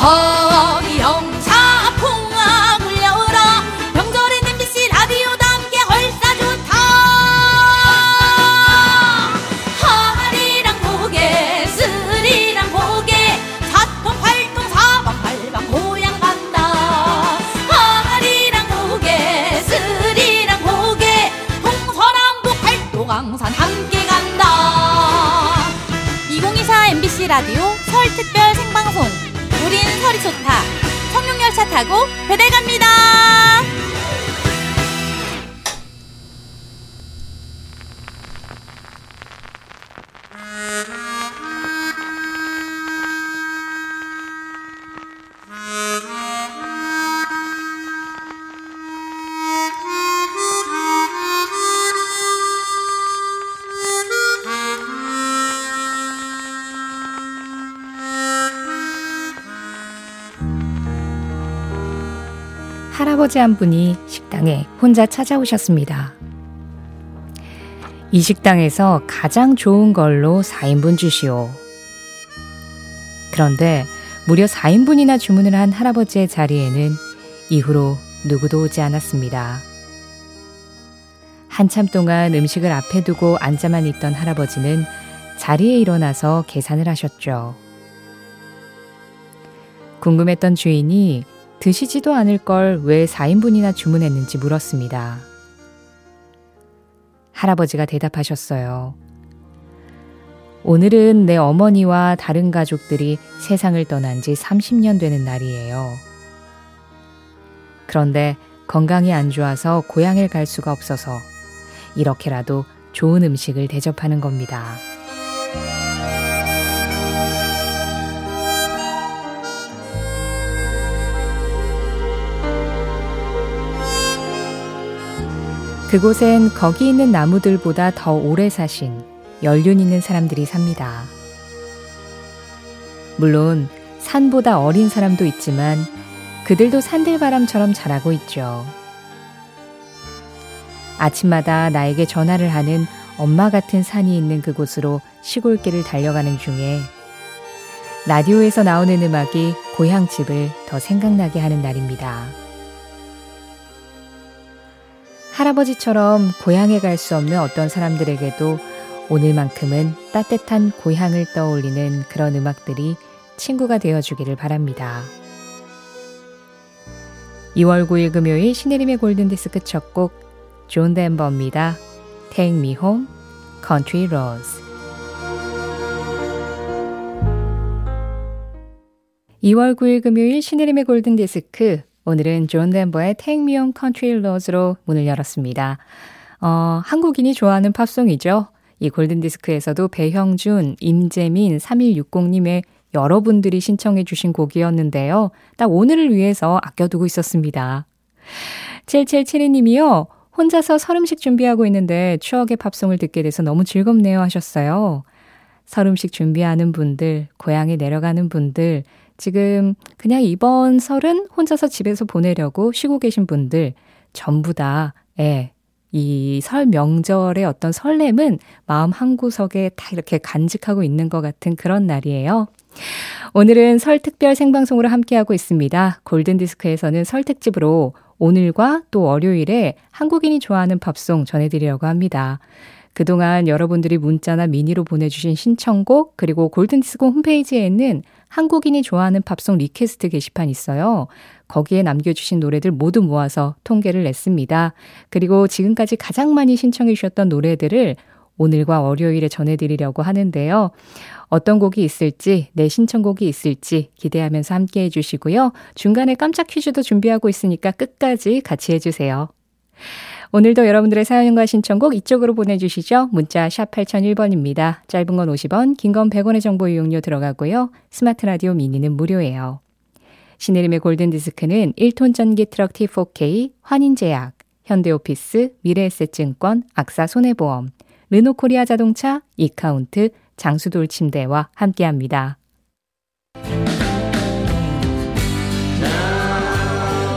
허영차 풍악 울려라. 명절엔 MBC 라디오다 함께 얼싸 좋다. 하리랑 고개 스리랑 고개 사통 팔통 사방 팔방 고향 간다. 하리랑 고개 스리랑 고개 동서남북 팔도강산 함께 간다. 2024 MBC 라디오 설 특별 생방송 우린 설이 좋다. 청룡열차 타고 배달 갑니다 할아버지 한 분이 식당에 혼자 찾아오셨습니다. 이 식당에서 가장 좋은 걸로 4인분 주시오. 그런데 무려 4인분이나 주문을 한 할아버지의 자리에는 이후로 누구도 오지 않았습니다. 한참 동안 음식을 앞에 두고 앉아만 있던 할아버지는 자리에 일어나서 계산을 하셨죠. 궁금했던 주인이 드시지도 않을 걸 왜 4인분이나 주문했는지 물었습니다. 할아버지가 대답하셨어요. 오늘은 내 어머니와 다른 가족들이 세상을 떠난 지 30년 되는 날이에요. 그런데 건강이 안 좋아서 고향에 갈 수가 없어서 이렇게라도 좋은 음식을 대접하는 겁니다. 그곳엔 거기 있는 나무들보다 더 오래 사신 연륜 있는 사람들이 삽니다. 물론 산보다 어린 사람도 있지만 그들도 산들바람처럼 자라고 있죠. 아침마다 나에게 전화를 하는 엄마 같은 산이 있는 그곳으로 시골길을 달려가는 중에 라디오에서 나오는 음악이 고향집을 더 생각나게 하는 날입니다. 할아버지처럼 고향에 갈 수 없는 어떤 사람들에게도 오늘만큼은 따뜻한 고향을 떠올리는 그런 음악들이 친구가 되어주기를 바랍니다. 2월 9일 금요일 신혜림의 골든디스크 첫 곡, 존 덴버입니다. Take Me Home, Country Roads. 2월 9일 금요일 신혜림의 골든디스크 오늘은 존 덴버의 Take Me Home Country Roads로 문을 열었습니다. 어, 한국인이 좋아하는 팝송이죠. 이 골든디스크에서도 배형준, 임재민, 3160님의 여러분들이 신청해 주신 곡이었는데요. 딱 오늘을 위해서 아껴두고 있었습니다. 7772님이요. 혼자서 설 음식 준비하고 있는데 추억의 팝송을 듣게 돼서 너무 즐겁네요 하셨어요. 설 음식 준비하는 분들, 고향에 내려가는 분들, 지금 그냥 이번 설은 혼자서 집에서 보내려고 쉬고 계신 분들 전부 다, 예, 이 설 명절의 어떤 설렘은 마음 한구석에 다 이렇게 간직하고 있는 것 같은 그런 날이에요. 오늘은 설 특별 생방송으로 함께하고 있습니다. 골든디스크에서는 설 특집으로 오늘과 또 월요일에 한국인이 좋아하는 팝송 전해드리려고 합니다. 그동안 여러분들이 문자나 미니로 보내주신 신청곡, 그리고 골든디스크 홈페이지에는 한국인이 좋아하는 팝송 request 게시판 있어요. 거기에 남겨주신 노래들 모두 모아서 통계를 냈습니다. 그리고 지금까지 가장 많이 신청해 주셨던 노래들을 오늘과 월요일에 전해드리려고 하는데요. 어떤 곡이 있을지, 내 신청곡이 있을지 기대하면서 함께 해주시고요. 중간에 깜짝 퀴즈도 준비하고 있으니까 끝까지 같이 해주세요. 오늘도 여러분들의 사연과 신청곡 이쪽으로 보내주시죠. 문자 샵 8001번입니다. 짧은 건 50원, 긴 건 100원의 정보 이용료 들어가고요. 스마트 라디오 미니는 무료예요. 신혜림의 골든디스크는 1톤 전기 트럭 T4K, 환인제약, 현대오피스, 미래에셋증권, 악사 손해보험, 르노코리아 자동차, 이카운트, 장수돌 침대와 함께합니다.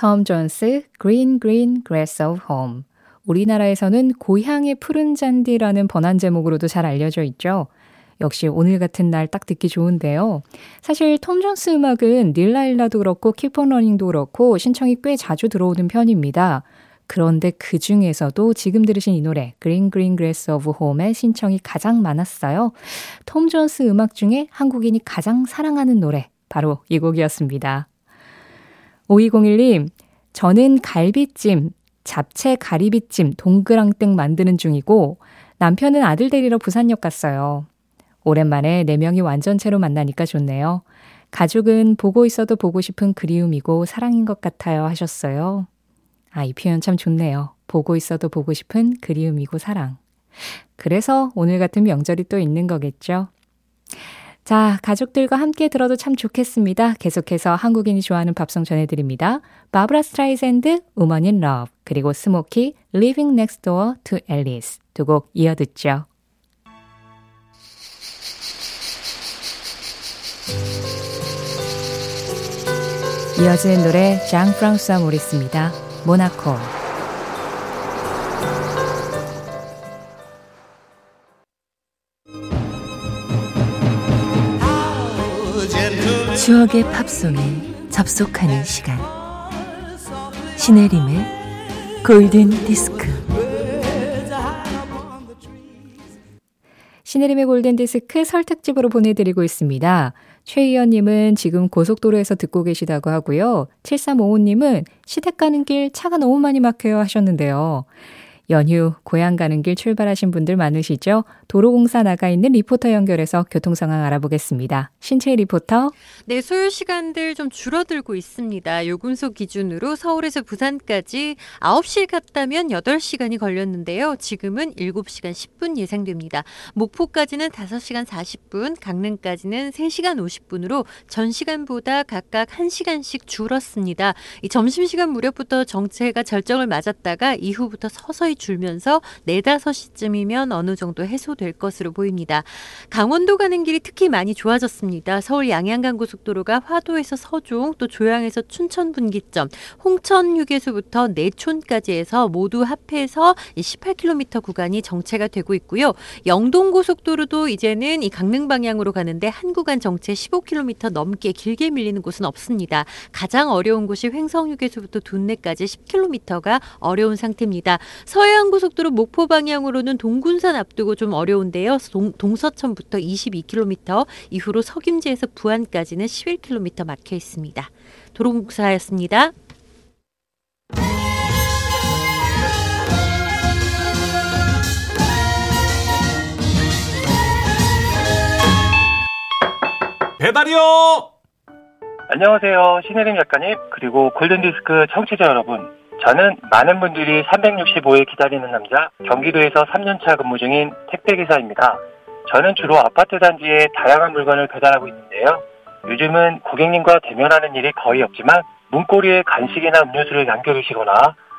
톰 존스 Green Green Grass of Home 우리나라에서는 고향의 푸른 잔디라는 번안 제목으로도 잘 알려져 있죠. 역시 오늘 같은 날 딱 듣기 좋은데요. 사실 톰 존스 음악은 Delilah도 그렇고 러닝도 그렇고 신청이 꽤 자주 들어오는 편입니다. 그런데 그 중에서도 지금 들으신 이 노래 Green Green Grass of Home의 신청이 가장 많았어요. 톰 존스 음악 중에 한국인이 가장 사랑하는 노래 바로 이 곡이었습니다. 5201님, 저는 갈비찜, 잡채 가리비찜, 동그랑땡 만드는 중이고 남편은 아들 데리러 부산역 갔어요. 오랜만에 네 명이 완전체로 만나니까 좋네요. 가족은 보고 있어도 보고 싶은 그리움이고 사랑인 것 같아요 하셨어요. 아, 이 표현 참 좋네요. 보고 있어도 보고 싶은 그리움이고 사랑. 그래서 오늘 같은 명절이 또 있는 거겠죠. 자, 가족들과 함께 들어도 참 좋겠습니다. 계속해서 한국인이 좋아하는 팝송 전해드립니다. 바브라 스트라이샌드, Woman in Love, 그리고 스모키, Living Next Door to Alice 두 곡 이어 듣죠. 이어지는 노래 장 프랑스와 모리스입니다. 모나코 추억의 팝송에 접속하는 시간 신혜림의 골든 디스크 신혜림의 골든 디스크 설특집으로 보내드리고 있습니다. 최희연님은 지금 고속도로에서 듣고 계시다고 하고요. 7355님은 시댁 가는 길 차가 너무 많이 막혀요 하셨는데요. 연휴 고향 가는 길 출발하신 분들 많으시죠? 도로공사 나가 있는 리포터 연결해서 교통 상황 알아보겠습니다. 신채 리포터. 네, 소요 시간들 좀 줄어들고 있습니다. 요금소 기준으로 서울에서 부산까지 9시에 갔다면 8시간이 걸렸는데요. 지금은 7시간 10분 예상됩니다. 목포까지는 5시간 40분, 강릉까지는 3시간 50분으로 전 시간보다 각각 1시간씩 줄었습니다. 이 점심시간 무렵부터 정체가 절정을 맞았다가 이후부터 서서히 줄면서 4, 5시쯤이면 어느 정도 해소될 것으로 보입니다. 강원도 가는 길이 특히 많이 좋아졌습니다. 서울 양양간 고속도로가 화도에서 서종 또 조양에서 춘천 분기점, 홍천 휴게소부터 내촌까지 해서 모두 합해서 18km 구간이 정체가 되고 있고요. 영동 고속도로도 이제는 이 강릉 방향으로 가는데 한 구간 정체 15km 넘게 길게 밀리는 곳은 없습니다. 가장 어려운 곳이 횡성 휴게소부터 둔내까지 10km가 어려운 상태입니다. 서해 서해안고속도로 목포 방향으로는 동군산 앞두고 좀 어려운데요. 동, 동서천부터 22km, 이후로 석임지에서 부안까지는 11km 막혀 있습니다. 도로공사였습니다. 배달이요! 안녕하세요. 신혜림 작가님, 그리고 골든디스크 청취자 여러분. 저는 많은 분들이 365일 기다리는 남자, 경기도에서 3년차 근무 중인 택배기사입니다. 저는 주로 아파트 단지에 다양한 물건을 배달하고 있는데요. 요즘은 고객님과 대면하는 일이 거의 없지만 문고리에 간식이나 음료수를 남겨주시거나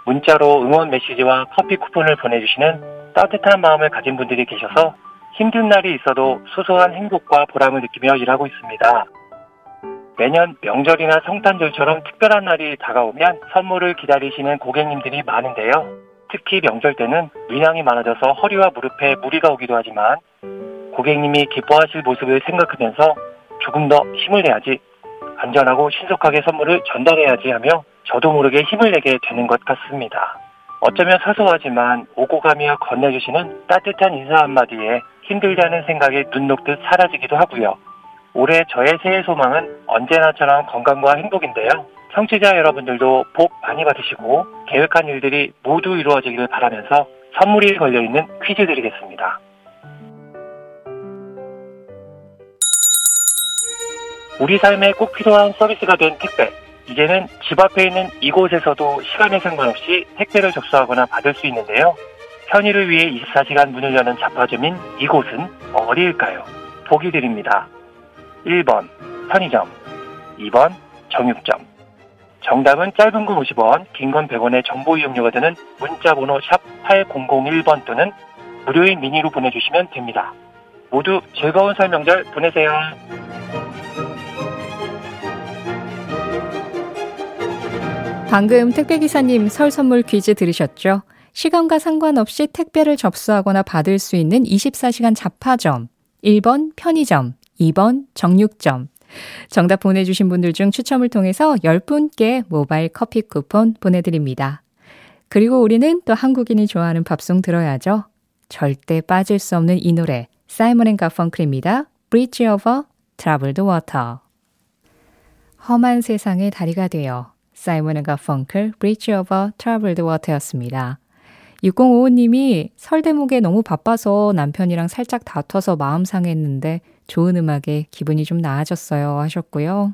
문자로 응원 메시지와 커피 쿠폰을 보내주시는 따뜻한 마음을 가진 분들이 계셔서 힘든 날이 있어도 소소한 행복과 보람을 느끼며 일하고 있습니다. 매년 명절이나 성탄절처럼 특별한 날이 다가오면 선물을 기다리시는 고객님들이 많은데요. 특히 명절 때는 물량이 많아져서 허리와 무릎에 무리가 오기도 하지만 고객님이 기뻐하실 모습을 생각하면서 조금 더 힘을 내야지 안전하고 신속하게 선물을 전달해야지 하며 저도 모르게 힘을 내게 되는 것 같습니다. 어쩌면 사소하지만 오고 가며 건네주시는 따뜻한 인사 한마디에 힘들다는 생각이 눈 녹듯 사라지기도 하고요. 올해 저의 새해 소망은 언제나처럼 건강과 행복인데요. 청취자 여러분들도 복 많이 받으시고 계획한 일들이 모두 이루어지기를 바라면서 선물이 걸려있는 퀴즈 드리겠습니다. 우리 삶에 꼭 필요한 서비스가 된 택배. 이제는 집 앞에 있는 이곳에서도 시간에 상관없이 택배를 접수하거나 받을 수 있는데요. 편의를 위해 24시간 문을 여는 잡화점인 이곳은 어디일까요? 보기 드립니다. 1번 편의점, 2번 정육점. 정답은 짧은 건 50원, 긴 건 100원의 정보 이용료가 드는 문자 번호 샵 8001번 또는 무료인 미니로 보내주시면 됩니다. 모두 즐거운 설 명절 보내세요. 방금 택배기사님 설 선물 퀴즈 들으셨죠? 시간과 상관없이 택배를 접수하거나 받을 수 있는 24시간 잡화점. 1번 편의점, 2번 정육점. 정답 보내주신 분들 중 추첨을 통해서 10분께 모바일 커피 쿠폰 보내드립니다. 그리고 우리는 또 한국인이 좋아하는 팝송 들어야죠. 절대 빠질 수 없는 이 노래, 사이먼 앤 가펑클입니다. Bridge over Troubled Water. 험한 세상의 다리가 되어 사이먼 앤 가펑클 Bridge over Troubled Water였습니다. 6055님이 설 대목에 너무 바빠서 남편이랑 살짝 다퉈서 마음 상했는데 좋은 음악에 기분이 좀 나아졌어요 하셨고요.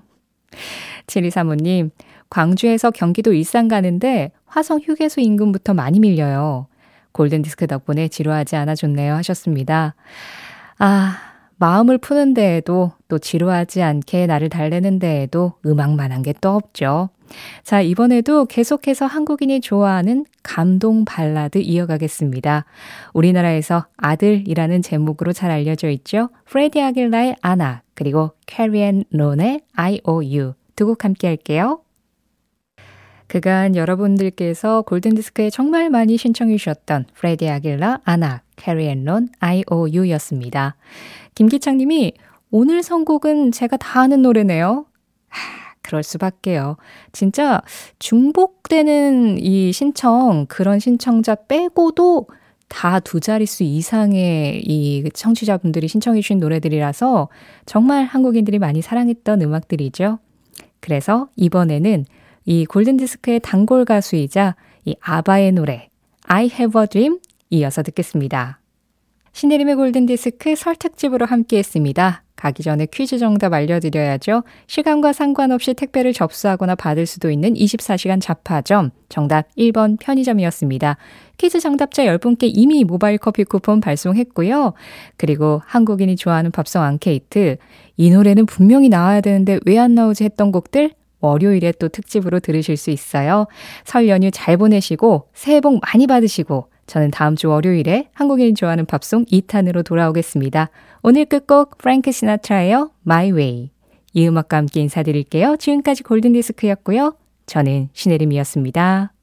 7235님, 광주에서 경기도 일산 가는데 화성 휴게소 인근부터 많이 밀려요. 골든디스크 덕분에 지루하지 않아 좋네요 하셨습니다. 아, 마음을 푸는 데에도 또 지루하지 않게 나를 달래는 데에도 음악만한 게 또 없죠. 자, 이번에도 계속해서 한국인이 좋아하는 감동 발라드 이어가겠습니다. 우리나라에서 아들이라는 제목으로 잘 알려져 있죠. 프레디 아길라의 Anak, 그리고 캐리 앤 론의 IOU 두 곡 함께 할게요. 그간 여러분들께서 골든디스크에 정말 많이 신청해 주셨던 프레디 아길라, Anak, 캐리 앤 론, IOU였습니다. 김기창 님이 오늘 선곡은 제가 다 아는 노래네요. 하, 그럴 수밖에요. 진짜 중복되는 이 신청, 그런 신청자 빼고도 다 두 자릿수 이상의 이 청취자분들이 신청해 주신 노래들이라서 정말 한국인들이 많이 사랑했던 음악들이죠. 그래서 이번에는 이 골든디스크의 단골 가수이자 이 아바의 노래 I Have a Dream 이어서 듣겠습니다. 신혜림의 골든디스크 설특집으로 함께했습니다. 가기 전에 퀴즈 정답 알려드려야죠. 시간과 상관없이 택배를 접수하거나 받을 수도 있는 24시간 잡화점. 정답 1번 편의점이었습니다. 퀴즈 정답자 10분께 이미 모바일 커피 쿠폰 발송했고요. 그리고 한국인이 좋아하는 밥성 앙케이트. 이 노래는 분명히 나와야 되는데 왜 안 나오지 했던 곡들 월요일에 또 특집으로 들으실 수 있어요. 설 연휴 잘 보내시고 새해 복 많이 받으시고 저는 다음 주 월요일에 한국인이 좋아하는 팝송 2탄으로 돌아오겠습니다. 오늘 끝곡 프랭크 시나트라의 My Way. 이 음악과 함께 인사드릴게요. 지금까지 골든디스크였고요. 저는 신혜림이었습니다.